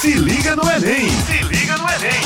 Se liga no Enem! Se liga no Enem!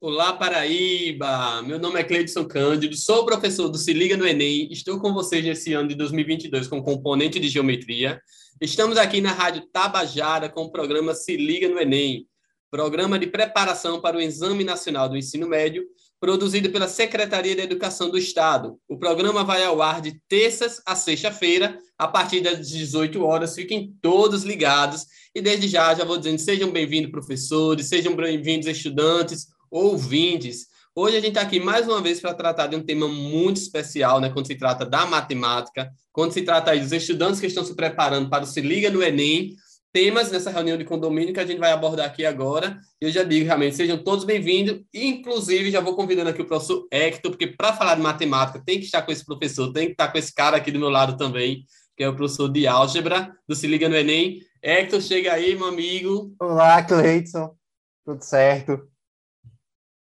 Olá, Paraíba! Meu nome é Cleidson Cândido, sou professor do Se Liga no Enem. Estou com vocês nesse ano de 2022 com componente de geometria. Estamos aqui na Rádio Tabajara com o programa Se Liga no Enem, programa de preparação para o Exame Nacional do Ensino Médio, produzido pela Secretaria de Educação do Estado. O programa vai ao ar de terças a sexta-feira, a partir das 18 horas. Fiquem todos ligados. E desde já, já vou dizendo, sejam bem-vindos, professores, sejam bem-vindos, estudantes, ouvintes. Hoje a gente está aqui mais uma vez para tratar de um tema muito especial, né? Quando se trata da matemática, quando se trata aí dos estudantes que estão se preparando para o Se Liga no Enem, temas nessa reunião de condomínio que a gente vai abordar aqui agora. Eu já digo, realmente, sejam todos bem-vindos. Inclusive, já vou convidando aqui o professor Hector, porque para falar de matemática tem que estar com esse professor, tem que estar com esse cara aqui do meu lado também, que é o professor de álgebra do Se Liga no Enem. Hector, chega aí, meu amigo. Olá, Cleidson. Tudo certo?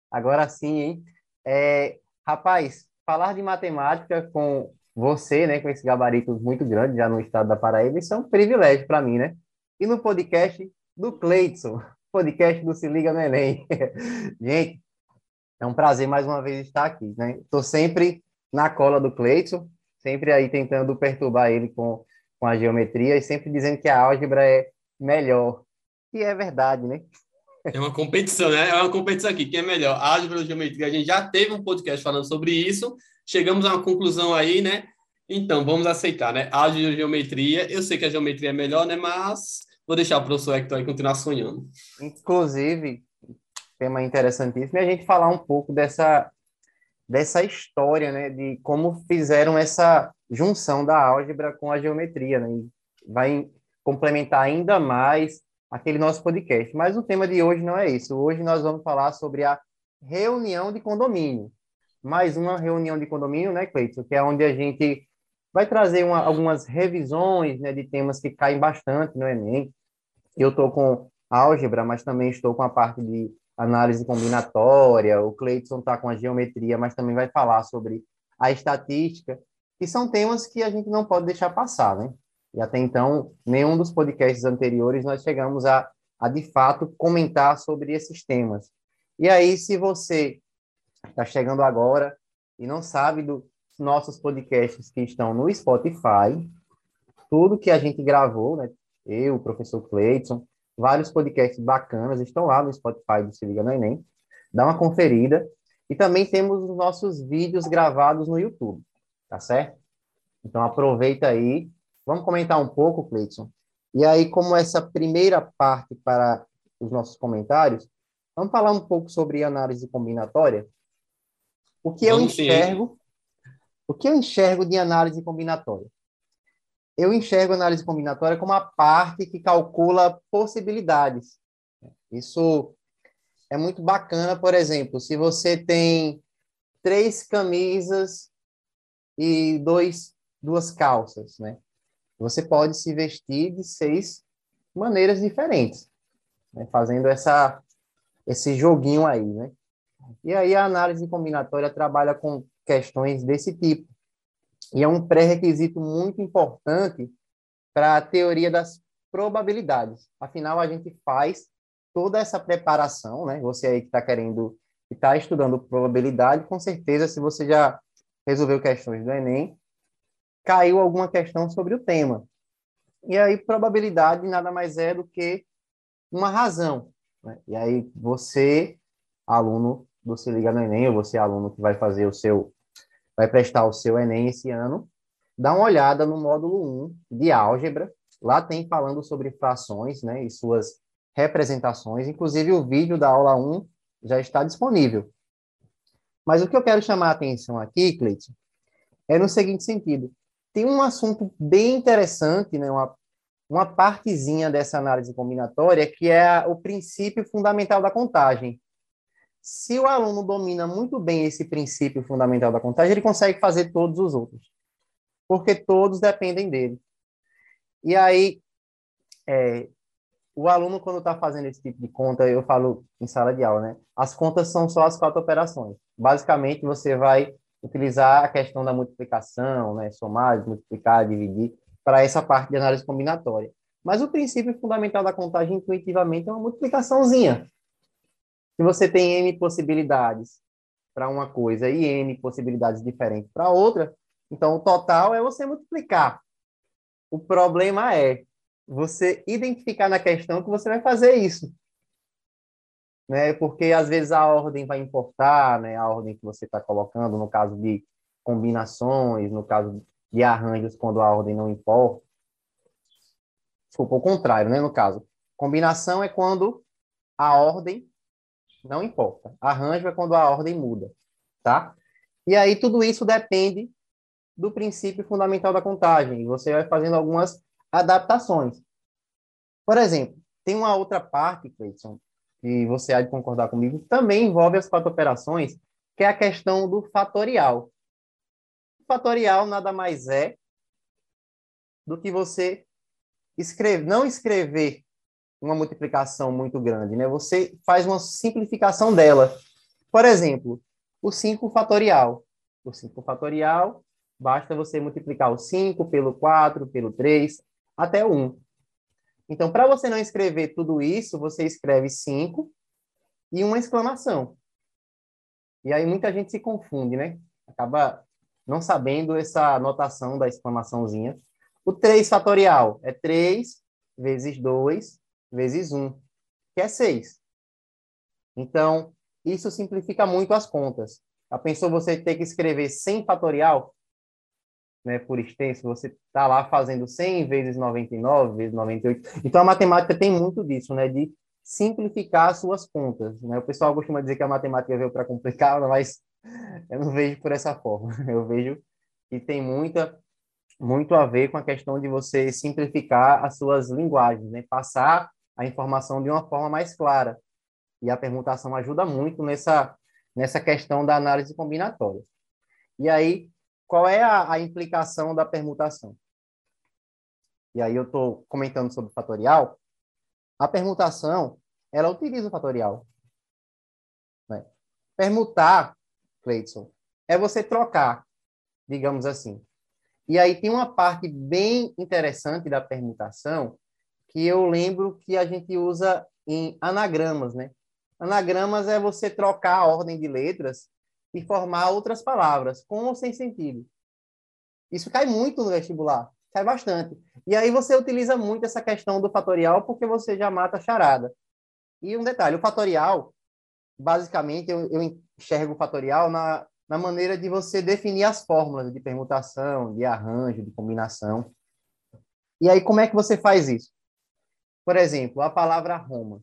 Agora sim, hein? É, rapaz, falar de matemática com você, né, com esse gabarito muito grande já no estado da Paraíba, isso é um privilégio para mim, né? E no podcast do Cleidson, podcast do Se Liga no Enem. Gente, é um prazer mais uma vez estar aqui, né? Estou sempre na cola do Cleidson, sempre aí tentando perturbar ele com, com a geometria e sempre dizendo que a álgebra é melhor. E é verdade, né? É uma competição, né? É uma competição aqui. Quem é melhor? Álgebra ou geometria? A gente já teve um podcast falando sobre isso. Chegamos a uma conclusão aí, né? Então, vamos aceitar, né? Álgebra ou geometria. Eu sei que a geometria é melhor, né? Mas Vou deixar o professor Hector aí continuar sonhando. Inclusive, tema interessantíssimo, é a gente falar um pouco dessa, dessa história, né, de como fizeram essa junção da álgebra com a geometria, né, e vai complementar ainda mais aquele nosso podcast. Mas o tema de hoje não é isso. Hoje nós vamos falar sobre a reunião de condomínio. Mais uma reunião de condomínio, né, Cleiton? Que é onde a gente vai trazer uma, algumas revisões né, de temas que caem bastante no Enem. Eu estou com álgebra, mas também estou com a parte de análise combinatória. O Cleiton está com a geometria, mas também vai falar sobre a estatística, que são temas que a gente não pode deixar passar, né? E até então, nenhum dos podcasts anteriores nós chegamos a, a de fato comentar sobre esses temas. E aí, se você está chegando agora e não sabe do, nossos podcasts que estão no Spotify, tudo que a gente gravou, né? Eu, o professor Cleiton, vários podcasts bacanas estão lá no Spotify do Se Liga no Enem. Dá uma conferida. E também temos os nossos vídeos gravados no YouTube, tá certo? Então aproveita aí. Vamos comentar um pouco, Cleiton. E aí, como essa primeira parte para os nossos comentários, vamos falar um pouco sobre análise combinatória. O que vamos eu enxergo. O que eu enxergo de análise combinatória? Eu enxergo análise combinatória como a parte que calcula possibilidades. Isso é muito bacana, por exemplo, se você tem três camisas e dois, duas calças, né? Você pode se vestir de seis maneiras diferentes, né? fazendo essa, esse joguinho aí, né? E aí a análise combinatória trabalha com questões desse tipo. E é um pré-requisito muito importante para a teoria das probabilidades. Afinal, a gente faz toda essa preparação, né? Você aí que está querendo, que está estudando probabilidade, com certeza, se você já resolveu questões do Enem, caiu alguma questão sobre o tema. E aí, probabilidade nada mais é do que uma razão. Né? E aí, você, aluno do Se Liga no Enem, ou você, aluno que vai fazer o seu vai prestar o seu Enem esse ano, dá uma olhada no módulo 1 de álgebra. Lá tem falando sobre frações, né, e suas representações. Inclusive, o vídeo da aula 1 já está disponível. Mas o que eu quero chamar a atenção aqui, Cleiton, é no seguinte sentido. Tem um assunto bem interessante, né, uma, uma partezinha dessa análise combinatória, que é o princípio fundamental da contagem. Se o aluno domina muito bem esse princípio fundamental da contagem, ele consegue fazer todos os outros, porque todos dependem dele. E aí, é, o aluno, quando está fazendo esse tipo de conta, eu falo em sala de aula, né? As contas são só as quatro operações. Basicamente, você vai utilizar a questão da multiplicação, né? Somar, multiplicar, dividir, para essa parte de análise combinatória. Mas o princípio fundamental da contagem intuitivamente é uma multiplicaçãozinha. Se você tem n possibilidades para uma coisa e n possibilidades diferentes para outra, então o total é você multiplicar. O problema é você identificar na questão que você vai fazer isso. Né? Porque às vezes a ordem vai importar, né? a ordem que você está colocando, no caso de combinações, no caso de arranjos, quando a ordem não importa. Desculpa, o contrário, né? no caso. Combinação é quando a ordem não importa. Arranjo é quando a ordem muda, tá? E aí tudo isso depende do princípio fundamental da contagem. Você vai fazendo algumas adaptações. Por exemplo, tem uma outra parte, Cleiton, que você há de concordar comigo, que também envolve as quatro operações, que é a questão do fatorial. O fatorial nada mais é do que você escrever, não escrever uma multiplicação muito grande, né? Você faz uma simplificação dela. Por exemplo, o 5 fatorial. O 5 fatorial Basta você multiplicar o 5 pelo 4, pelo 3, até o 1. Então, para você não escrever tudo isso, você escreve 5 e uma exclamação. E aí muita gente se confunde, né? Acaba não sabendo essa notação da exclamaçãozinha. O 3 fatorial é 3 vezes 2 vezes 1, que é 6. Então, isso simplifica muito as contas. Já pensou você ter que escrever 100 fatorial? né, por extenso, você está lá fazendo 100 vezes 99, vezes 98. Então, a matemática tem muito disso, né, de simplificar as suas contas. Né? O pessoal costuma dizer que a matemática veio para complicar, mas eu não vejo por essa forma. Eu vejo que tem muita, muito a ver com a questão de você simplificar as suas linguagens, né? passar a informação de uma forma mais clara. E a permutação ajuda muito nessa, nessa questão da análise combinatória. E aí, qual é a, a implicação da permutação? E aí eu estou comentando sobre o fatorial. A permutação, ela utiliza o fatorial. Né? Permutar, Cleidson, é você trocar, digamos assim. E aí tem uma parte bem interessante da permutação que eu lembro que a gente usa em anagramas, né? Anagramas é você trocar a ordem de letras e formar outras palavras, com ou sem sentido. Isso cai muito no vestibular, cai bastante. E aí você utiliza muito essa questão do fatorial porque você já mata a charada. E um detalhe, o fatorial, basicamente, eu, eu enxergo o fatorial na, na maneira de você definir as fórmulas de permutação, de arranjo, de combinação. E aí, como é que você faz isso? Por exemplo, a palavra Roma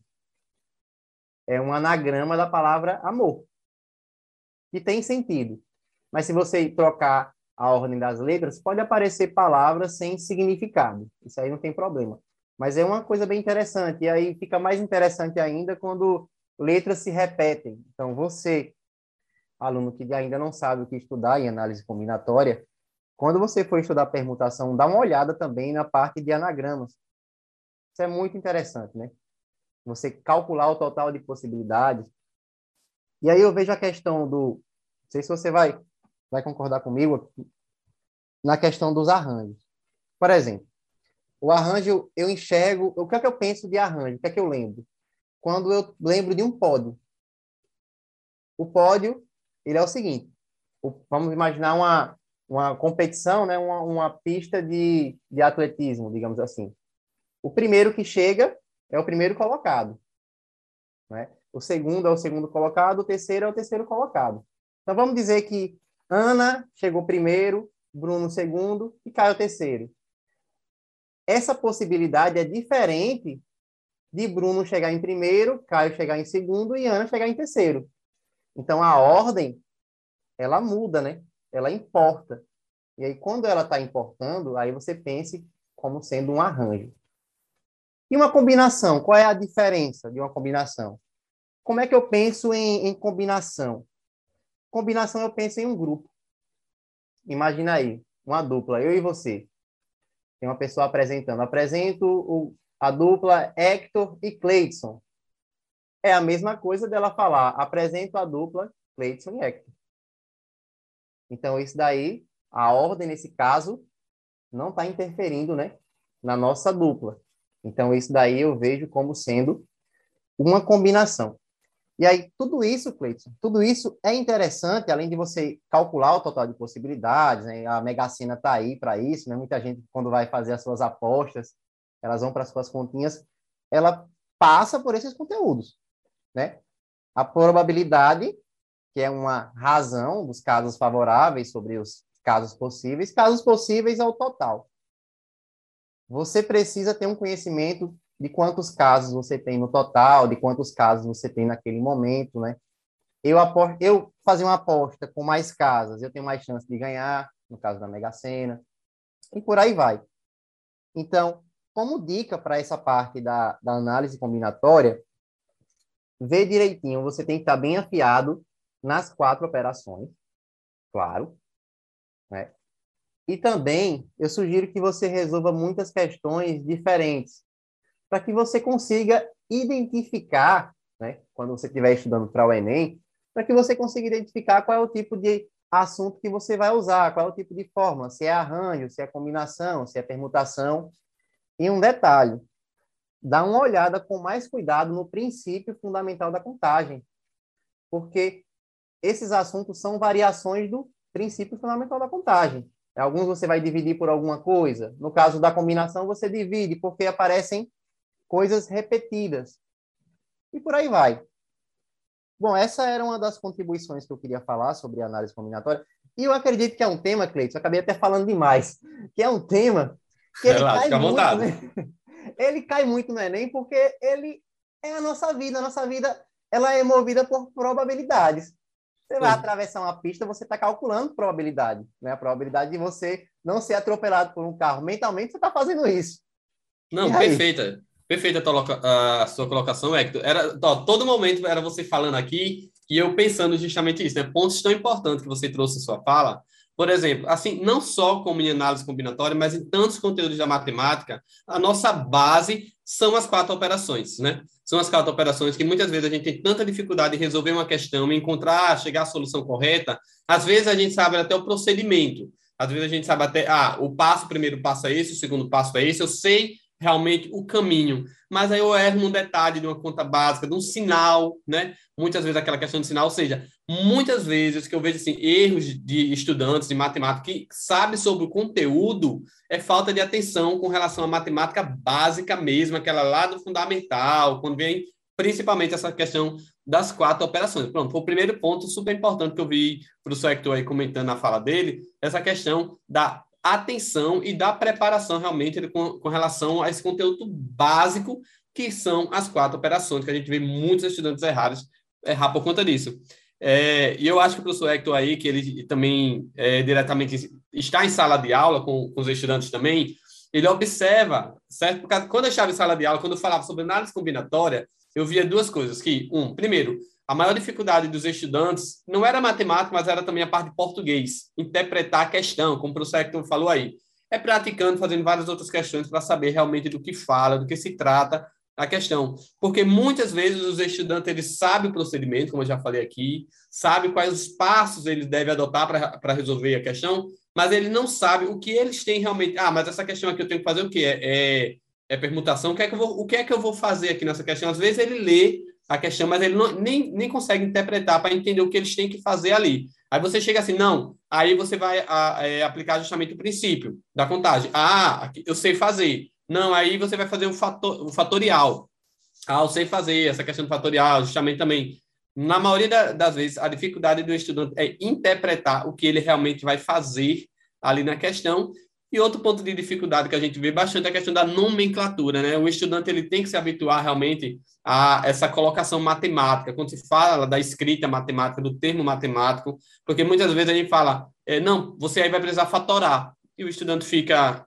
é um anagrama da palavra amor que tem sentido. Mas se você trocar a ordem das letras, pode aparecer palavras sem significado. Isso aí não tem problema. Mas é uma coisa bem interessante. E aí fica mais interessante ainda quando letras se repetem. Então, você, aluno que ainda não sabe o que estudar em análise combinatória, quando você for estudar permutação, dá uma olhada também na parte de anagramas. Isso é muito interessante, né? Você calcular o total de possibilidades, e aí eu vejo a questão do. Não sei se você vai, vai concordar comigo na questão dos arranjos. Por exemplo, o arranjo, eu enxergo. O que é que eu penso de arranjo? O que é que eu lembro? Quando eu lembro de um pódio. O pódio, ele é o seguinte: o, vamos imaginar uma, uma competição, né? uma, uma pista de, de atletismo, digamos assim. O primeiro que chega é o primeiro colocado. Né? o segundo é o segundo colocado, o terceiro é o terceiro colocado. Então vamos dizer que Ana chegou primeiro, Bruno segundo e Caio terceiro. Essa possibilidade é diferente de Bruno chegar em primeiro, Caio chegar em segundo e Ana chegar em terceiro. Então a ordem ela muda, né? Ela importa. E aí quando ela está importando, aí você pense como sendo um arranjo. E uma combinação, qual é a diferença de uma combinação? Como é que eu penso em, em combinação? Combinação eu penso em um grupo. Imagina aí, uma dupla, eu e você. Tem uma pessoa apresentando. Apresento o, a dupla Hector e Cleidson. É a mesma coisa dela falar, apresento a dupla Cleidson e Hector. Então, isso daí, a ordem nesse caso, não está interferindo né, na nossa dupla. Então, isso daí eu vejo como sendo uma combinação. E aí, tudo isso, Cleiton, tudo isso é interessante, além de você calcular o total de possibilidades, né? a Mega Sena está aí para isso, né? muita gente, quando vai fazer as suas apostas, elas vão para as suas continhas, ela passa por esses conteúdos, né? A probabilidade, que é uma razão dos casos favoráveis sobre os casos possíveis, casos possíveis ao total. Você precisa ter um conhecimento de quantos casos você tem no total, de quantos casos você tem naquele momento, né? Eu, eu fazer uma aposta com mais casas, eu tenho mais chance de ganhar, no caso da Mega Sena, e por aí vai. Então, como dica para essa parte da, da análise combinatória, vê direitinho, você tem que estar bem afiado nas quatro operações, claro, né? E também eu sugiro que você resolva muitas questões diferentes, para que você consiga identificar, né, quando você estiver estudando para o Enem, para que você consiga identificar qual é o tipo de assunto que você vai usar, qual é o tipo de forma, se é arranjo, se é combinação, se é permutação. E um detalhe, dá uma olhada com mais cuidado no princípio fundamental da contagem, porque esses assuntos são variações do princípio fundamental da contagem. Alguns você vai dividir por alguma coisa. No caso da combinação, você divide porque aparecem coisas repetidas. E por aí vai. Bom, essa era uma das contribuições que eu queria falar sobre análise combinatória. E eu acredito que é um tema, Cleiton, acabei até falando demais, que é um tema que ele Relaxa, cai muito, vontade. né? ele cai muito no Enem porque ele é a nossa vida. A nossa vida ela é movida por probabilidades. Você vai atravessar uma pista, você está calculando probabilidade, né? A probabilidade de você não ser atropelado por um carro. Mentalmente, você está fazendo isso. Não, perfeita. Perfeita a, tua a sua colocação, Hector. Era, ó, todo momento era você falando aqui e eu pensando justamente isso, né? Pontos tão importantes que você trouxe em sua fala. Por exemplo, assim, não só como em análise combinatória, mas em tantos conteúdos da matemática, a nossa base são as quatro operações, né? São as quatro operações que muitas vezes a gente tem tanta dificuldade em resolver uma questão, em encontrar, chegar à solução correta. Às vezes a gente sabe até o procedimento. Às vezes a gente sabe até, ah, o passo, o primeiro passo é esse, o segundo passo é esse, eu sei realmente o caminho. Mas aí eu erro num detalhe de uma conta básica, de um sinal, né? Muitas vezes aquela questão de sinal, ou seja, muitas vezes que eu vejo assim, erros de estudantes de matemática que sabem sobre o conteúdo é falta de atenção com relação à matemática básica mesmo, aquela lá do fundamental, quando vem principalmente essa questão das quatro operações. Pronto, foi o primeiro ponto super importante que eu vi o professor Hector aí comentando na fala dele, essa questão da atenção e da preparação realmente com, com relação a esse conteúdo básico que são as quatro operações, que a gente vê muitos estudantes errados errar por conta disso. É, e eu acho que o professor Hector aí, que ele também é, diretamente está em sala de aula com, com os estudantes também, ele observa, certo? Porque quando eu estava em sala de aula, quando eu falava sobre análise combinatória, eu via duas coisas, que, um, primeiro, a maior dificuldade dos estudantes não era matemática, mas era também a parte de português, interpretar a questão, como o professor Hector falou aí. É praticando, fazendo várias outras questões para saber realmente do que fala, do que se trata a questão. Porque muitas vezes os estudantes eles sabem o procedimento, como eu já falei aqui, sabem quais os passos eles devem adotar para resolver a questão, mas ele não sabe o que eles têm realmente. Ah, mas essa questão aqui eu tenho que fazer o quê? É, é, é permutação? O que é, que eu vou, o que é que eu vou fazer aqui nessa questão? Às vezes ele lê a questão, mas ele não, nem, nem consegue interpretar para entender o que eles têm que fazer ali. Aí você chega assim, não, aí você vai a, é, aplicar justamente o princípio da contagem. Ah, eu sei fazer. Não, aí você vai fazer o, fator, o fatorial. Ah, eu sei fazer essa questão do fatorial, justamente também. Na maioria da, das vezes, a dificuldade do estudante é interpretar o que ele realmente vai fazer ali na questão. E outro ponto de dificuldade que a gente vê bastante é a questão da nomenclatura, né? O estudante ele tem que se habituar realmente a essa colocação matemática, quando se fala da escrita matemática, do termo matemático, porque muitas vezes a gente fala, é, não, você aí vai precisar fatorar, e o estudante fica,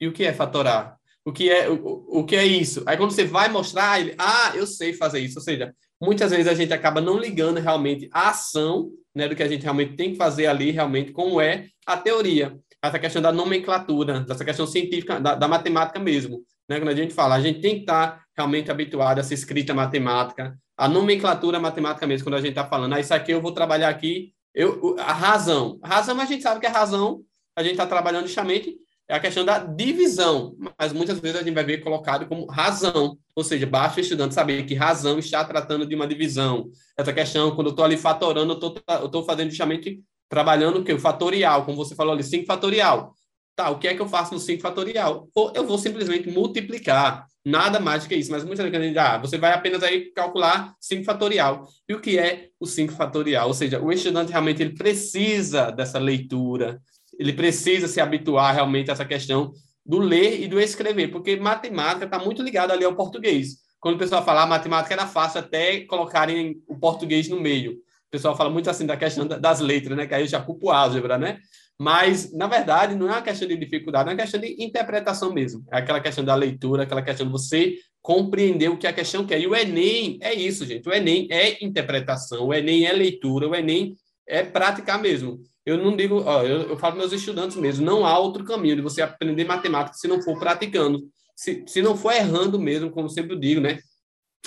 e o que é fatorar? O que é, o, o que é isso? Aí quando você vai mostrar, ele, ah, eu sei fazer isso, ou seja, muitas vezes a gente acaba não ligando realmente a ação, né, do que a gente realmente tem que fazer ali, realmente, como é a teoria essa questão da nomenclatura, dessa questão científica, da, da, matemática mesmo. Né? Quando a gente fala, a gente tem que estar realmente habituado a essa escrita matemática, a nomenclatura matemática mesmo, quando a gente está falando, ah, isso aqui eu vou trabalhar aqui, eu, a razão. A razão, a gente sabe que a razão, a gente está trabalhando justamente é a questão da divisão, mas muitas vezes a gente vai ver colocado como razão, ou seja, basta o estudante saber que razão está tratando de uma divisão. Essa questão, quando eu estou ali fatorando, eu estou fazendo justamente, trabalhando o que? O fatorial, como você falou ali, 5 fatorial. Tá, o que é que eu faço no 5 fatorial? Ou eu vou simplesmente multiplicar, nada mais do que isso, mas muitas vezes ah, você vai apenas aí calcular 5 fatorial. E o que é o 5 fatorial? Ou seja, o estudante realmente ele precisa dessa leitura, ele precisa se habituar realmente a essa questão do ler e do escrever, porque matemática está muito ligada ali ao português. Quando o pessoal fala ah, matemática era fácil até colocarem o português no meio. O pessoal fala muito assim da questão das letras, né? Que aí eu já culpo álgebra, né? Mas, na verdade, não é uma questão de dificuldade, é uma questão de interpretação mesmo. É aquela questão da leitura, aquela questão de você compreender o que a questão quer. E o Enem é isso, gente. O Enem é interpretação, o Enem é leitura, o Enem é praticar mesmo. Eu não digo, ó, eu, eu falo meus estudantes mesmo, não há outro caminho de você aprender matemática se não for praticando, se, se não for errando mesmo, como sempre eu digo, né?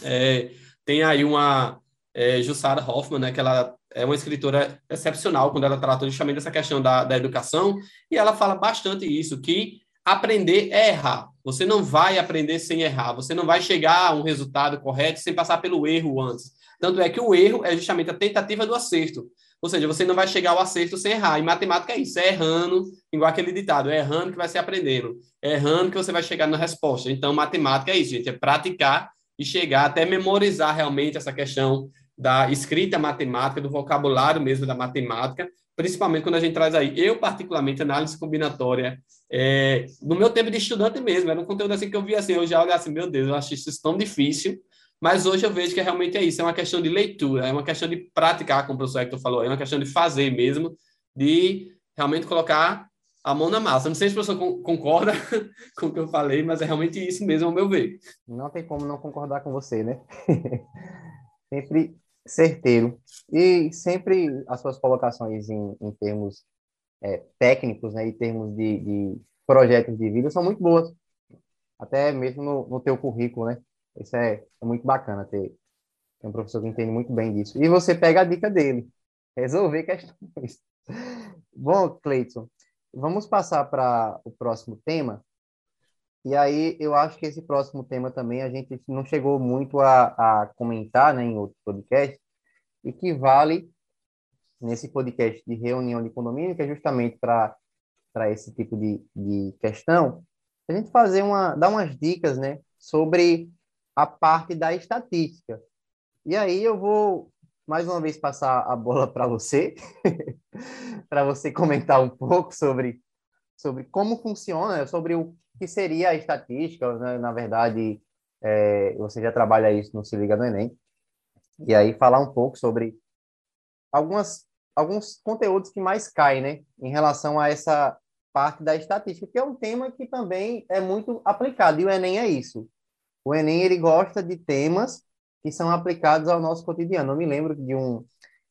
É, tem aí uma é, Jussara Hoffman, né, que ela é uma escritora excepcional quando ela trata justamente dessa questão da, da educação, e ela fala bastante isso, que aprender é errar. Você não vai aprender sem errar, você não vai chegar a um resultado correto sem passar pelo erro antes. Tanto é que o erro é justamente a tentativa do acerto. Ou seja, você não vai chegar ao acerto sem errar. E matemática é isso, é errando, igual aquele ditado, é errando que vai ser aprendendo, é errando que você vai chegar na resposta. Então, matemática é isso, gente, é praticar e chegar até memorizar realmente essa questão da escrita matemática, do vocabulário mesmo da matemática, principalmente quando a gente traz aí, eu particularmente, análise combinatória, é, no meu tempo de estudante mesmo, era um conteúdo assim que eu via assim, eu já olhava assim, meu Deus, eu acho isso tão difícil, mas hoje eu vejo que realmente é isso, é uma questão de leitura, é uma questão de praticar, como o professor Hector falou, é uma questão de fazer mesmo, de realmente colocar a mão na massa. Não sei se o professor concorda com o que eu falei, mas é realmente isso mesmo, ao meu ver. Não tem como não concordar com você, né? sempre certeiro. E sempre as suas colocações em, em termos é, técnicos, né, em termos de, de, projetos de vida, são muito boas. Até mesmo no, no teu currículo, né? Isso é, é muito bacana ter, ter um professor que entende muito bem disso. E você pega a dica dele, resolver questões. Bom, Cleiton, vamos passar para o próximo tema. E aí, eu acho que esse próximo tema também a gente não chegou muito a, a comentar né, em outro podcast, e que vale nesse podcast de reunião de condomínio, que é justamente para esse tipo de, de questão, a gente fazer uma, dar umas dicas né, sobre a parte da estatística. E aí eu vou mais uma vez passar a bola para você, para você comentar um pouco sobre, sobre como funciona, sobre o que seria a estatística. Né? Na verdade, é, você já trabalha isso no Se Liga no Enem. E aí falar um pouco sobre algumas, alguns conteúdos que mais caem né? em relação a essa parte da estatística, que é um tema que também é muito aplicado. E o Enem é isso. O Enem ele gosta de temas que são aplicados ao nosso cotidiano. Eu me lembro de um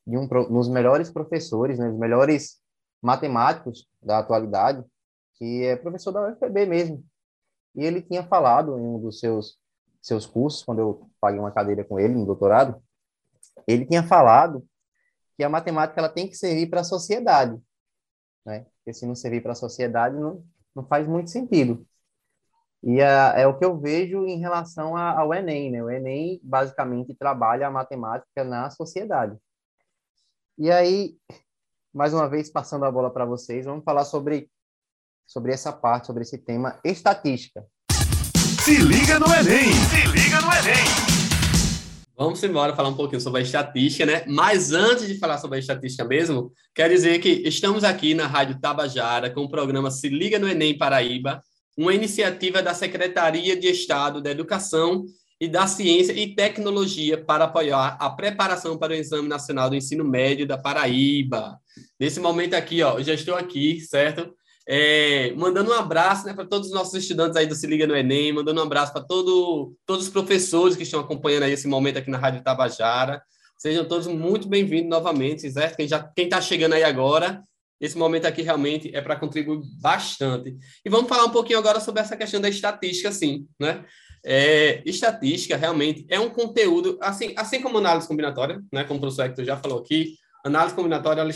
de um dos melhores professores, né, dos melhores matemáticos da atualidade, que é professor da UFPB mesmo. E ele tinha falado em um dos seus seus cursos, quando eu paguei uma cadeira com ele no doutorado, ele tinha falado que a matemática ela tem que servir para a sociedade, né? Porque se não servir para a sociedade não, não faz muito sentido. E é, é o que eu vejo em relação a, ao Enem, né? O Enem basicamente trabalha a matemática na sociedade. E aí, mais uma vez, passando a bola para vocês, vamos falar sobre, sobre essa parte, sobre esse tema, estatística. Se liga no Enem! Se liga no Enem! Vamos embora falar um pouquinho sobre a estatística, né? Mas antes de falar sobre a estatística mesmo, quero dizer que estamos aqui na Rádio Tabajara com o programa Se Liga no Enem Paraíba, uma iniciativa da Secretaria de Estado da Educação e da Ciência e Tecnologia para apoiar a preparação para o Exame Nacional do Ensino Médio da Paraíba. Nesse momento aqui, ó, eu já estou aqui, certo? É, mandando um abraço né, para todos os nossos estudantes aí do Se Liga no Enem, mandando um abraço para todo, todos os professores que estão acompanhando aí esse momento aqui na Rádio Tabajara. Sejam todos muito bem-vindos novamente, certo? Quem está chegando aí agora, esse momento aqui realmente é para contribuir bastante. E vamos falar um pouquinho agora sobre essa questão da estatística, sim, né? É, estatística realmente é um conteúdo, assim, assim como análise combinatória, né? Como o professor Hector já falou aqui, análise combinatória ela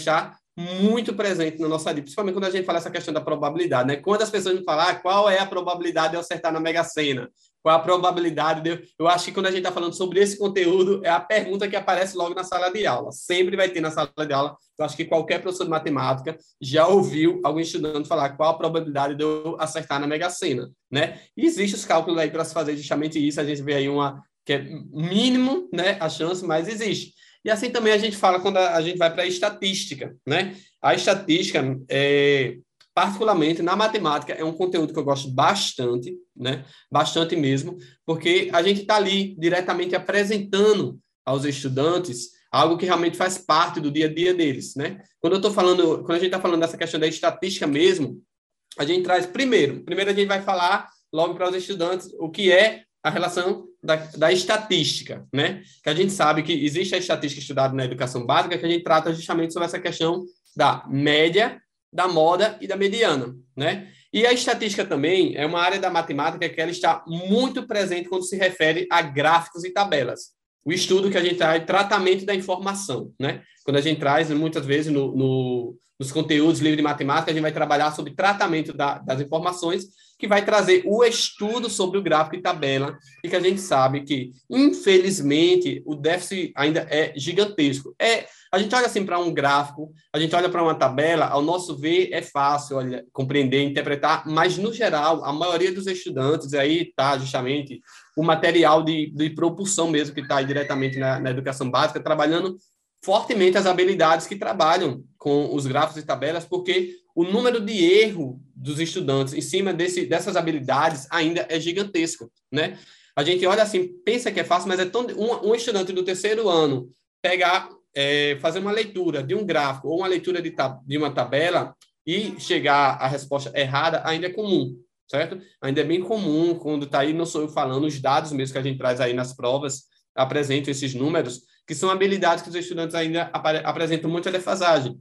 muito presente na nossa vida, principalmente quando a gente fala essa questão da probabilidade, né? Quando as pessoas me falam ah, qual é a probabilidade de eu acertar na Mega Sena, qual a probabilidade de eu... eu acho que quando a gente está falando sobre esse conteúdo, é a pergunta que aparece logo na sala de aula. Sempre vai ter na sala de aula. Eu acho que qualquer professor de matemática já ouviu algum estudante falar qual a probabilidade de eu acertar na Mega Sena, né? E existem os cálculos aí para se fazer justamente isso. A gente vê aí uma que é mínimo, né, a chance, mas existe. E assim também a gente fala quando a, gente vai para a estatística, né? A estatística, é, particularmente na matemática, é um conteúdo que eu gosto bastante, né? Bastante mesmo, porque a gente está ali diretamente apresentando aos estudantes algo que realmente faz parte do dia a dia deles, né? Quando eu estou falando, quando a gente está falando dessa questão da estatística mesmo, a gente traz primeiro, primeiro a gente vai falar logo para os estudantes o que é a relação da, da, estatística, né? Que a gente sabe que existe a estatística estudada na educação básica, que a gente trata justamente sobre essa questão da média, da moda e da mediana, né? E a estatística também é uma área da matemática que ela está muito presente quando se refere a gráficos e tabelas. O estudo que a gente traz, tratamento da informação, né? Quando a gente traz, muitas vezes, no, no nos conteúdos livre de matemática, a gente vai trabalhar sobre tratamento da, das informações, que vai trazer o estudo sobre o gráfico e tabela, e que a gente sabe que, infelizmente, o déficit ainda é gigantesco. É, a gente olha assim para um gráfico, a gente olha para uma tabela, ao nosso ver é fácil olha, compreender, interpretar, mas, no geral, a maioria dos estudantes, aí está justamente o material de, de propulsão mesmo, que está diretamente na, na educação básica, trabalhando fortemente as habilidades que trabalham com os gráficos e tabelas, porque o número de erro dos estudantes em cima desse, dessas habilidades ainda é gigantesco, né? A gente olha assim, pensa que é fácil, mas é tão um, um estudante do terceiro ano pegar, é, fazer uma leitura de um gráfico ou uma leitura de, de uma tabela e chegar à resposta errada ainda é comum, certo? Ainda é bem comum quando está aí, não sou eu falando, os dados mesmo que a gente traz aí nas provas apresentam esses números, que são habilidades que os estudantes ainda apresentam muita defasagem.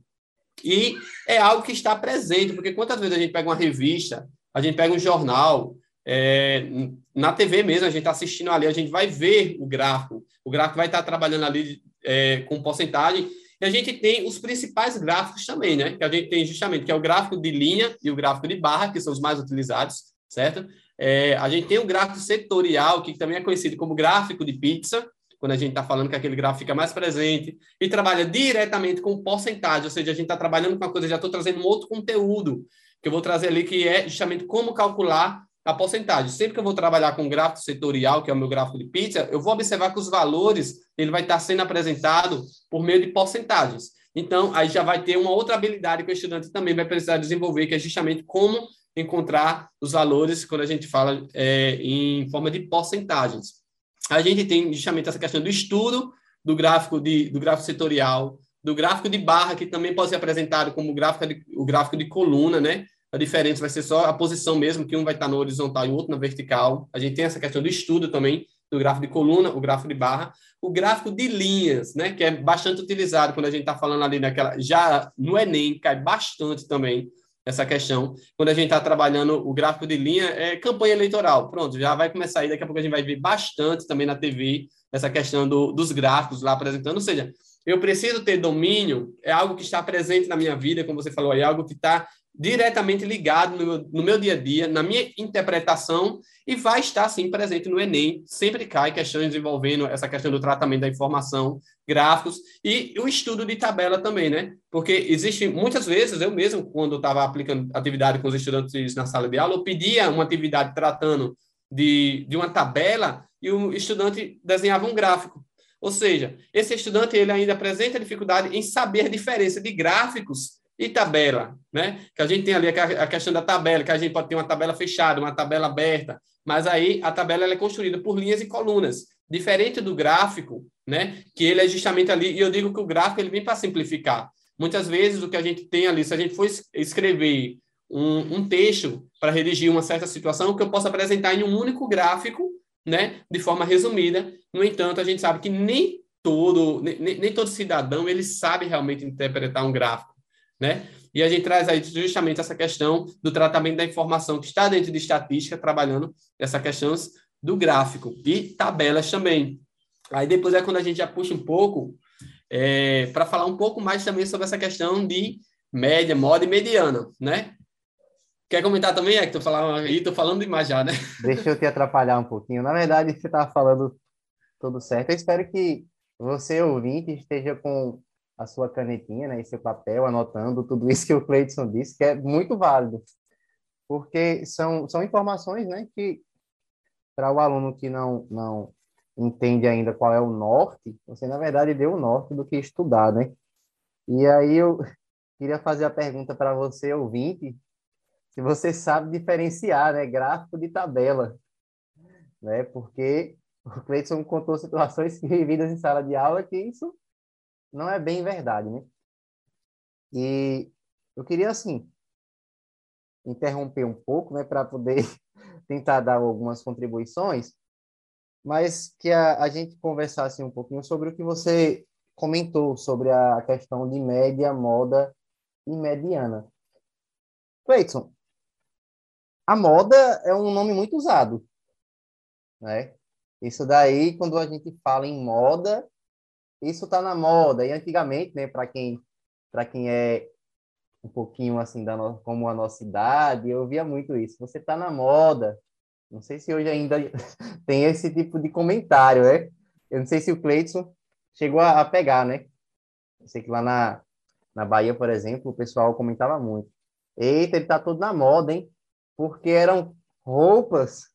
E é algo que está presente, porque quantas vezes a gente pega uma revista, a gente pega um jornal, é, na TV mesmo, a gente está assistindo ali, a gente vai ver o gráfico, o gráfico vai estar trabalhando ali é, com porcentagem, e a gente tem os principais gráficos também, né? Que a gente tem justamente, que é o gráfico de linha e o gráfico de barra, que são os mais utilizados, certo? É, a gente tem o gráfico setorial, que também é conhecido como gráfico de pizza, quando a gente está falando que aquele gráfico fica mais presente, e trabalha diretamente com porcentagem, ou seja, a gente está trabalhando com uma coisa, já estou trazendo um outro conteúdo que eu vou trazer ali, que é justamente como calcular a porcentagem. Sempre que eu vou trabalhar com gráfico setorial, que é o meu gráfico de pizza, eu vou observar que os valores ele vai estar sendo apresentado por meio de porcentagens. Então, aí já vai ter uma outra habilidade que o estudante também vai precisar desenvolver, que é justamente como encontrar os valores quando a gente fala é, em forma de porcentagens a gente tem justamente essa questão do estudo do gráfico, de, do gráfico setorial, do gráfico de barra, que também pode ser apresentado como gráfico de, o gráfico de coluna, né? A diferença vai ser só a posição mesmo, que um vai estar no horizontal e o outro na vertical. A gente tem essa questão do estudo também, do gráfico de coluna, o gráfico de barra, o gráfico de linhas, né? Que é bastante utilizado quando a gente está falando ali naquela. Já no Enem, cai bastante também essa questão. Quando a gente está trabalhando o gráfico de linha, é campanha eleitoral. Pronto, já vai começar aí. Daqui a pouco a gente vai ver bastante também na TV essa questão do, dos gráficos lá apresentando. Ou seja, eu preciso ter domínio, é algo que está presente na minha vida, como você falou, é algo que está diretamente ligado no meu, no meu, dia a dia, na minha interpretação, e vai estar, sim, presente no Enem. Sempre cai questões envolvendo essa questão do tratamento da informação, gráficos, e o estudo de tabela também, né? Porque existe, muitas vezes, eu mesmo, quando estava aplicando atividade com os estudantes na sala de aula, eu pedia uma atividade tratando de, de uma tabela, e o estudante desenhava um gráfico. Ou seja, esse estudante ele ainda apresenta dificuldade em saber a diferença de gráficos e tabela, né? Que a gente tem ali a questão da tabela, que a gente pode ter uma tabela fechada, uma tabela aberta, mas aí a tabela é construída por linhas e colunas, diferente do gráfico, né? Que ele é justamente ali, e eu digo que o gráfico ele vem para simplificar. Muitas vezes o que a gente tem ali, se a gente for escrever um, um texto para redigir uma certa situação, que eu possa apresentar em um único gráfico, né? De forma resumida. No entanto, a gente sabe que nem todo, nem, nem todo cidadão ele sabe realmente interpretar um gráfico né? E a gente traz aí justamente essa questão do tratamento da informação que está dentro de estatística, trabalhando essa questão do gráfico e tabelas também. Aí depois é quando a gente já puxa um pouco é, para falar um pouco mais também sobre essa questão de média, moda e mediana, né? Quer comentar também, Hector? Falar aí, tô falando demais já, né? Deixa eu te atrapalhar um pouquinho. Na verdade, você estava falando tudo certo. Eu espero que você, ouvinte, esteja com a sua canetinha né, e seu papel, anotando tudo isso que o Cleiton disse, que é muito válido. Porque são, são informações né, que, para o aluno que não, não entende ainda qual é o norte, você, na verdade, deu o norte do que estudar, né? E aí eu queria fazer a pergunta para você, ouvinte, se você sabe diferenciar, né, gráfico de tabela, né? Porque o Cleiton contou situações vividas em sala de aula que isso não é bem verdade, né? E eu queria, assim, interromper um pouco, né, para poder tentar dar algumas contribuições, mas que a, a gente conversasse um pouquinho sobre o que você comentou sobre a questão de média, moda e mediana. Cleiton, a moda é um nome muito usado, né? Isso daí, quando a gente fala em moda, isso está na moda. E antigamente, né, para quem para quem é um pouquinho assim da no... como a nossa idade, eu via muito isso. Você está na moda. Não sei se hoje ainda tem esse tipo de comentário, né? Eu não sei se o Cleiton chegou a, a pegar, né? Eu sei que lá na, na Bahia, por exemplo, o pessoal comentava muito. Eita, ele tá todo na moda, hein? Porque eram roupas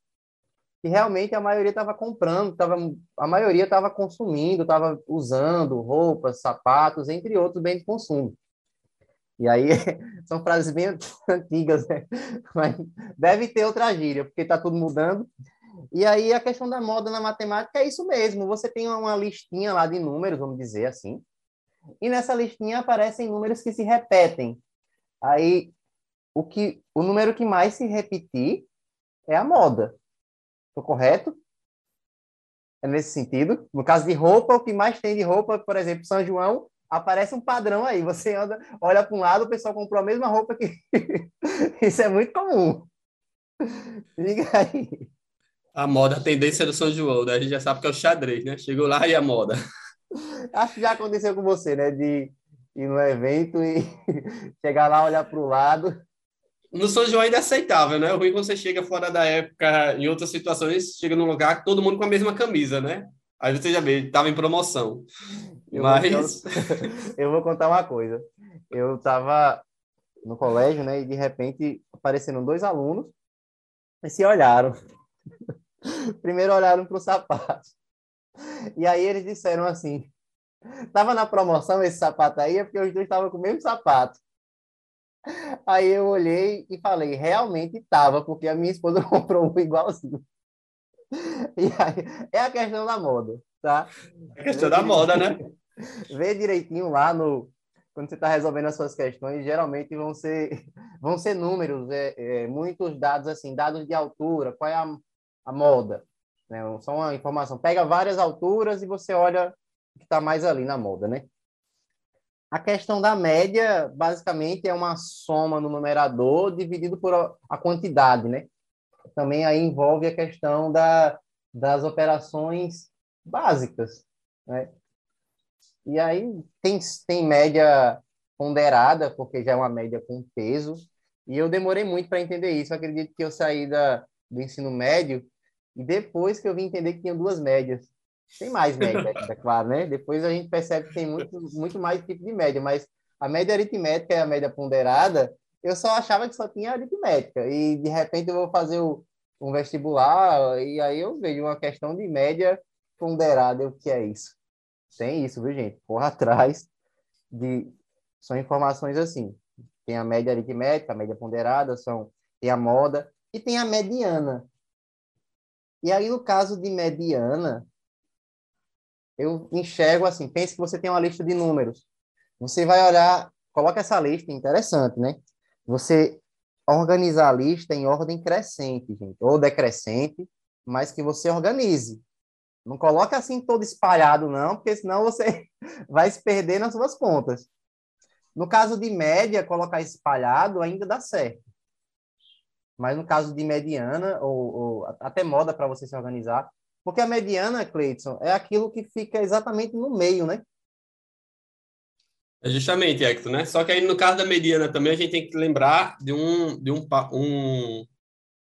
que realmente a maioria estava comprando, tava, a maioria estava consumindo, estava usando roupas, sapatos, entre outros bens de consumo. E aí são frases bem antigas, né? mas deve ter outra gíria, porque está tudo mudando. E aí a questão da moda na matemática é isso mesmo. Você tem uma listinha lá de números, vamos dizer assim, e nessa listinha aparecem números que se repetem. Aí o que o número que mais se repetir é a moda. Estou correto? É nesse sentido. No caso de roupa, o que mais tem de roupa, por exemplo, São João, aparece um padrão aí. Você anda, olha para um lado, o pessoal comprou a mesma roupa que. Isso é muito comum. Liga aí. A moda, a tendência do São João, né? a gente já sabe que é o xadrez, né? Chegou lá e a moda. Acho que já aconteceu com você, né? De ir no evento e chegar lá, olhar para o lado no São João ainda é aceitável, né? O ruim é quando você chega fora da época, em outras situações, chega num lugar todo mundo com a mesma camisa, né? Aí você já vê, estava em promoção. Eu Mas. Vou, eu vou contar uma coisa. Eu estava no colégio, né? E de repente apareceram dois alunos e se olharam. Primeiro olharam para o sapato. E aí eles disseram assim: tava na promoção esse sapato aí, é porque os dois estavam com o mesmo sapato. Aí eu olhei e falei, realmente estava, porque a minha esposa comprou um igualzinho. E aí, é a questão da moda, tá? É a questão da moda, né? Vê direitinho lá no quando você está resolvendo as suas questões, geralmente vão ser vão ser números, é, é, muitos dados assim, dados de altura, qual é a, a moda, né? Só uma informação. Pega várias alturas e você olha o que está mais ali na moda, né? A questão da média, basicamente, é uma soma no numerador dividido por a quantidade, né? Também aí envolve a questão da, das operações básicas, né? E aí tem, tem média ponderada, porque já é uma média com peso, e eu demorei muito para entender isso. Eu acredito que eu saí da, do ensino médio e depois que eu vim entender que tinha duas médias. Tem mais média é claro, né? Depois a gente percebe que tem muito, muito mais tipo de média, mas a média aritmética e a média ponderada, eu só achava que só tinha aritmética. E de repente eu vou fazer o, um vestibular e aí eu vejo uma questão de média ponderada. O que é isso? Tem isso, viu, gente? Porra atrás de. São informações assim. Tem a média aritmética, a média ponderada, são... tem a moda e tem a mediana. E aí, no caso de mediana, eu enxergo assim, pense que você tem uma lista de números. Você vai olhar, coloca essa lista, interessante, né? Você organizar a lista em ordem crescente, gente, ou decrescente, mas que você organize. Não coloque assim todo espalhado, não, porque senão você vai se perder nas suas contas. No caso de média, colocar espalhado ainda dá certo. Mas no caso de mediana, ou, ou até moda para você se organizar, porque a mediana, Cleiton, é aquilo que fica exatamente no meio, né? É justamente, Hector, né? Só que aí no caso da mediana também a gente tem que lembrar de um, de um, um,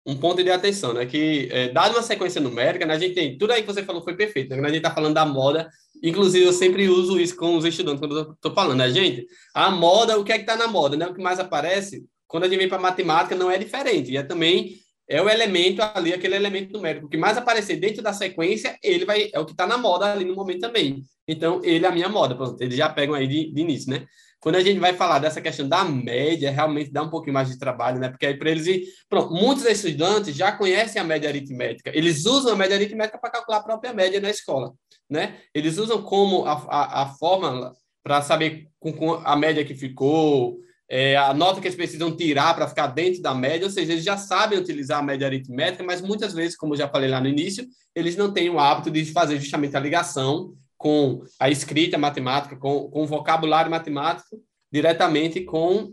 um ponto de atenção, né? Que, é, dado uma sequência numérica, né, a gente tem. Tudo aí que você falou foi perfeito, né? A gente está falando da moda, inclusive eu sempre uso isso com os estudantes quando eu estou falando, né, gente? A moda, o que é que está na moda, né? O que mais aparece, quando a gente vem para matemática, não é diferente. E é também é o elemento ali, aquele elemento numérico. Que mais aparecer dentro da sequência, ele vai é o que está na moda ali no momento também. Então, ele é a minha moda, pronto, eles já pegam aí de, de início, né? Quando a gente vai falar dessa questão da média, realmente dá um pouquinho mais de trabalho, né? Porque aí para eles, pronto, muitos estudantes já conhecem a média aritmética. Eles usam a média aritmética para calcular a própria média na escola, né? Eles usam como a, a, a fórmula para saber com, com, a média que ficou, é, a nota que eles precisam tirar para ficar dentro da média, ou seja, eles já sabem utilizar a média aritmética, mas muitas vezes, como eu já falei lá no início, eles não têm o hábito de fazer justamente a ligação com a escrita matemática, com, com o vocabulário matemático, diretamente com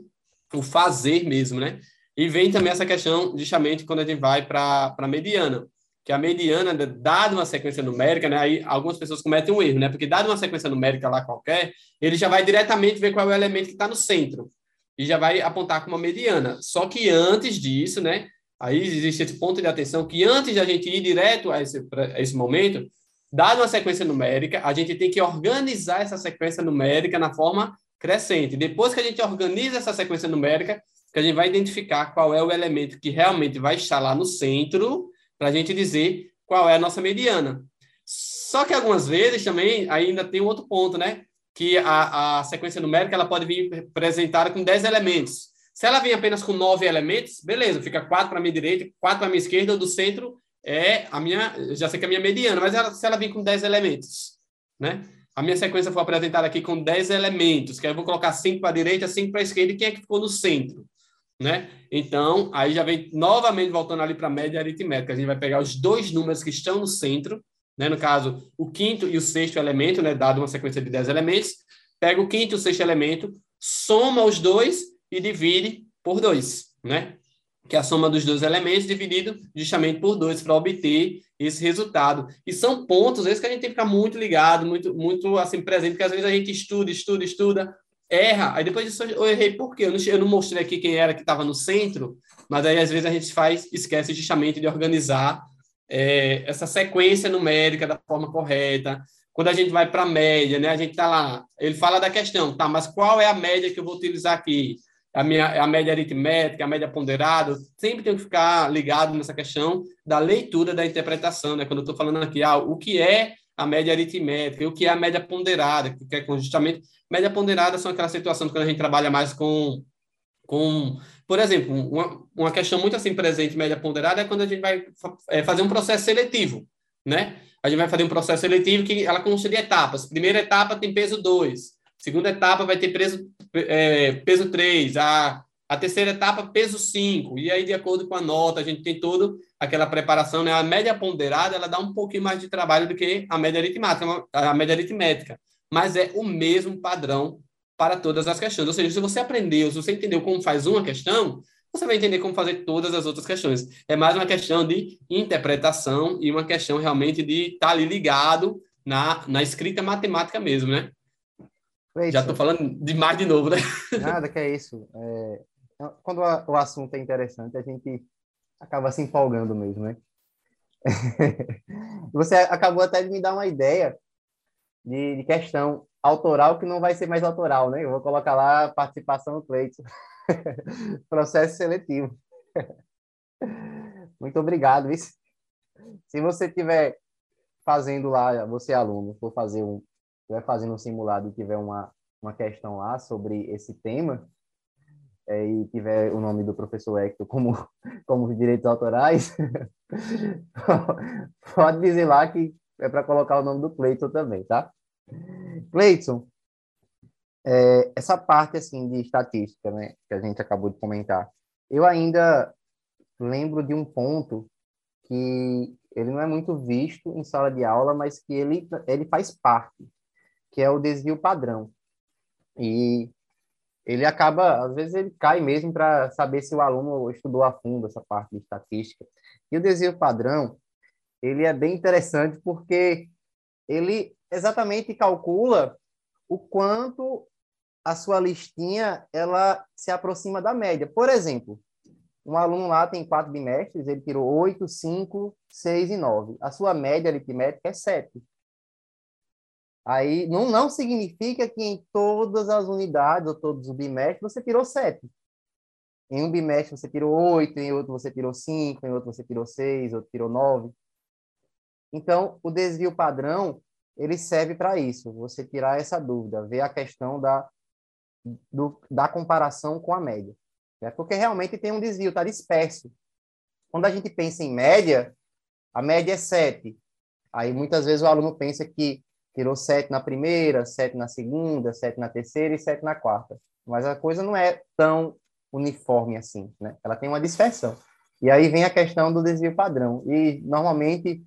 o fazer mesmo, né? E vem também essa questão, justamente, quando a gente vai para a mediana, que a mediana, dada uma sequência numérica, né, aí algumas pessoas cometem um erro, né? Porque dada uma sequência numérica lá qualquer, ele já vai diretamente ver qual é o elemento que está no centro e já vai apontar como uma mediana. Só que antes disso, né, aí existe esse ponto de atenção que antes de a gente ir direto a esse, a esse momento, Dada uma sequência numérica, a gente tem que organizar essa sequência numérica na forma crescente. Depois que a gente organiza essa sequência numérica, que a gente vai identificar qual é o elemento que realmente vai estar lá no centro, para a gente dizer qual é a nossa mediana. Só que algumas vezes também ainda tem um outro ponto, né? Que a, a sequência numérica ela pode vir apresentada com 10 elementos. Se ela vem apenas com 9 elementos, beleza, fica 4 para a minha direita, 4 para a minha esquerda, do centro é a minha, já sei que é a minha mediana, mas ela, se ela vir com 10 elementos, né? A minha sequência foi apresentada aqui com 10 elementos, que aí eu vou colocar 5 para a direita, 5 para a esquerda, e quem é que ficou no centro? Né? Então, aí já vem novamente voltando ali para a média aritmética. A gente vai pegar os dois números que estão no centro, né? no caso, o quinto e o sexto elemento, né? dado uma sequência de 10 elementos, pega o quinto e o sexto elemento, soma os dois e divide por dois. Né? que é a soma dos dois elementos dividido justamente por dois para obter esse resultado. E são pontos esses que a gente tem que ficar muito ligado, muito, muito assim presente, porque às vezes a gente estuda, estuda, estuda, erra, aí depois disso eu errei por quê? Eu não, eu não mostrei aqui quem era que estava no centro, mas aí às vezes a gente faz, esquece justamente de organizar é, essa sequência numérica da forma correta. Quando a gente vai para a média, né, a gente está lá, ele fala da questão, tá, mas qual é a média que eu vou utilizar aqui? a, minha, a média aritmética, a média ponderada, sempre tenho que ficar ligado nessa questão da leitura da interpretação, né? Quando eu estou falando aqui, ah, o que é a média aritmética, o que é a média ponderada, que é justamente média ponderada são aquelas situações quando a gente trabalha mais com com, por exemplo, uma, uma questão muito assim presente média ponderada é quando a gente vai é, fazer um processo seletivo, né? A gente vai fazer um processo seletivo que ela de etapas. Primeira etapa tem peso 2, Segunda etapa vai ter peso, é, peso 3, a, a terceira etapa, peso 5. E aí, de acordo com a nota, a gente tem toda aquela preparação, né? A média ponderada, ela dá um pouquinho mais de trabalho do que a média aritmética, a média aritmética. Mas é o mesmo padrão para todas as questões. Ou seja, se você aprendeu, se você entendeu como faz uma questão, você vai entender como fazer todas as outras questões. É mais uma questão de interpretação e uma questão realmente de estar ali ligado na, na escrita matemática mesmo, né? É Já estou falando demais de novo, né? Nada, que é isso. É, quando o assunto é interessante, a gente acaba se empolgando mesmo, né? Você acabou até de me dar uma ideia de, de, questão autoral que não vai ser mais autoral, né? Eu vou colocar lá participação do Cleiton. Processo seletivo. Muito obrigado. Se você estiver fazendo lá, você é aluno, for fazer um, estiver fazendo um simulado e tiver uma, uma questão lá sobre esse tema, é, e tiver o nome do professor Hector como, como direitos autorais, pode dizer lá que é para colocar o nome do Cleiton também, tá? Cleiton, é, essa parte assim de estatística, né, que a gente acabou de comentar, eu ainda lembro de um ponto que ele não é muito visto em sala de aula, mas que ele, ele faz parte que é o desvio padrão. E ele acaba, às vezes ele cai mesmo para saber se o aluno estudou a fundo essa parte de estatística. E o desvio padrão, ele é bem interessante porque ele exatamente calcula o quanto a sua listinha ela se aproxima da média. Por exemplo, um aluno lá tem quatro bimestres, ele tirou oito, cinco, seis e nove. A sua média aritmética é sete. Aí não, não significa que em todas as unidades ou todos os bimestres você tirou sete. Em um bimestre você tirou oito, em outro você tirou cinco, em outro você tirou seis, outro tirou nove. Então, o desvio padrão, ele serve para isso, você tirar essa dúvida, ver a questão da, do, da comparação com a média. Né? Porque realmente tem um desvio, está disperso. Quando a gente pensa em média, a média é 7. Aí muitas vezes o aluno pensa que tirou 7 na primeira, 7 na segunda, 7 na terceira e 7 na quarta. Mas a coisa não é tão uniforme assim, né? Ela tem uma dispersão. E aí vem a questão do desvio padrão. E normalmente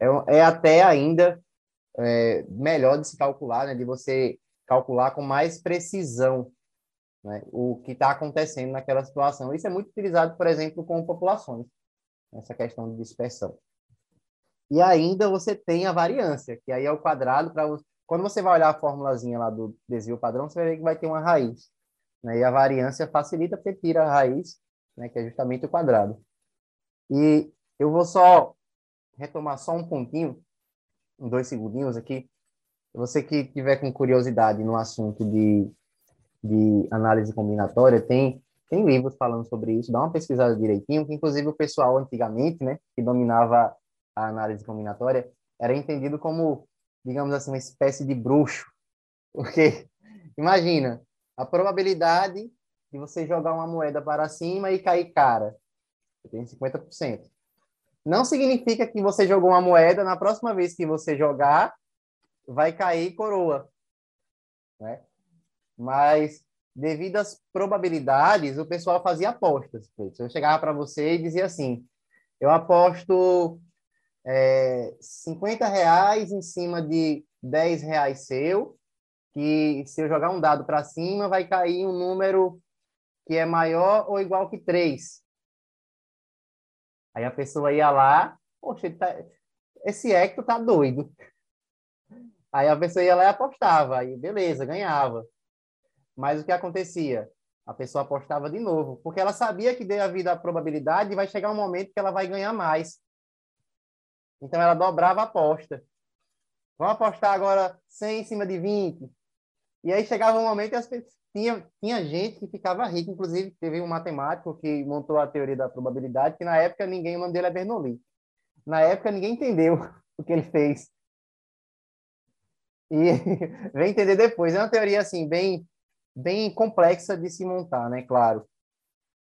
é, é até ainda é, melhor de se calcular, né? De você calcular com mais precisão né, o que está acontecendo naquela situação. Isso é muito utilizado, por exemplo, com populações, essa questão de dispersão. E ainda você tem a variância, que aí é o quadrado para quando você vai olhar a formulazinha lá do desvio padrão, você vai ver que vai ter uma raiz. Né? E a variância facilita porque tira a raiz, né? que é justamente o quadrado. E eu vou só retomar só um pontinho, dois segundinhos aqui. Você que tiver com curiosidade no assunto de de análise combinatória, tem, tem livros falando sobre isso, dá uma pesquisada direitinho, que inclusive o pessoal antigamente, né, que dominava a análise combinatória, era entendido como, digamos assim, uma espécie de bruxo. Porque, imagina, a probabilidade de você jogar uma moeda para cima e cair cara, tem 50%. Não significa que você jogou uma moeda, na próxima vez que você jogar, vai cair coroa. Né? Mas, devido às probabilidades, o pessoal fazia apostas. Eu chegava para você e dizia assim: eu aposto é, 50 reais em cima de 10 reais seu, que se eu jogar um dado para cima, vai cair um número que é maior ou igual que 3. Aí a pessoa ia lá, poxa, tá... esse Hector tá doido. Aí a pessoa ia lá e apostava, aí beleza, ganhava. Mas o que acontecia? A pessoa apostava de novo, porque ela sabia que devido à probabilidade vai chegar um momento que ela vai ganhar mais. Então ela dobrava a aposta. Vamos apostar agora 100 em cima de 20. E aí chegava um momento e as pessoas... tinha, tinha gente que ficava rica. Inclusive, teve um matemático que montou a teoria da probabilidade, que na época ninguém, o nome dele é Bernoulli. Na época ninguém entendeu o que ele fez. E vem entender depois. É uma teoria assim, bem bem complexa de se montar, né? Claro.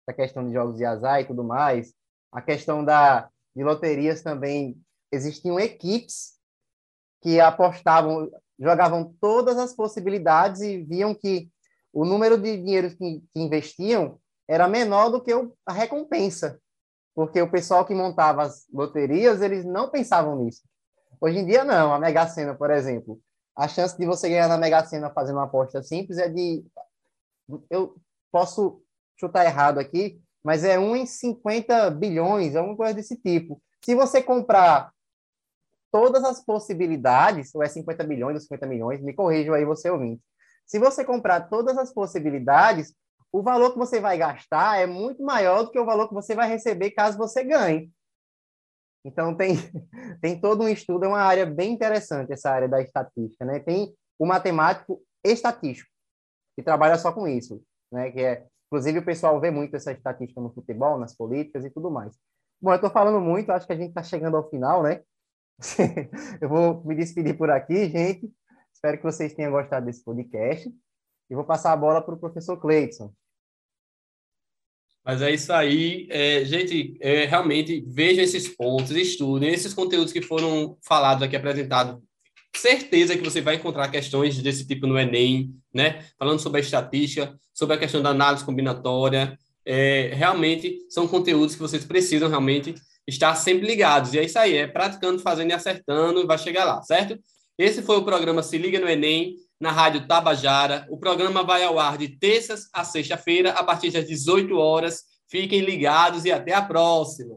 A questão de jogos de azar e tudo mais. A questão da, de loterias também. Existiam equipes que apostavam, jogavam todas as possibilidades e viam que o número de dinheiro que, que investiam era menor do que a recompensa. Porque o pessoal que montava as loterias, eles não pensavam nisso. Hoje em dia, não. A Mega Sena, por exemplo, a chance de você ganhar na Mega Sena fazendo uma aposta simples é de. Eu posso chutar errado aqui, mas é 1 em 50 bilhões, alguma coisa desse tipo. Se você comprar todas as possibilidades, ou é 50 bilhões ou 50 milhões, me corrijam aí você ouvinte. Se você comprar todas as possibilidades, o valor que você vai gastar é muito maior do que o valor que você vai receber caso você ganhe. Então, tem, tem todo um estudo, é uma área bem interessante essa área da estatística, né? Tem o matemático estatístico, que trabalha só com isso, né? Que é, inclusive, o pessoal vê muito essa estatística no futebol, nas políticas e tudo mais. Bom, eu estou falando muito, acho que a gente está chegando ao final, né? eu vou me despedir por aqui, gente. Espero que vocês tenham gostado desse podcast. E vou passar a bola para o professor Cleiton. Mas é isso aí. É, gente, é, realmente vejam esses pontos, estudem esses conteúdos que foram falados aqui, apresentados. Certeza que você vai encontrar questões desse tipo no Enem, né? Falando sobre a estatística, sobre a questão da análise combinatória. É, realmente são conteúdos que vocês precisam realmente estar sempre ligados. E é isso aí, é praticando, fazendo e acertando, vai chegar lá, certo? Esse foi o programa Se Liga no Enem na Rádio Tabajara. O programa vai ao ar de terças a sexta-feira, a partir das 18 horas. Fiquem ligados e até a próxima.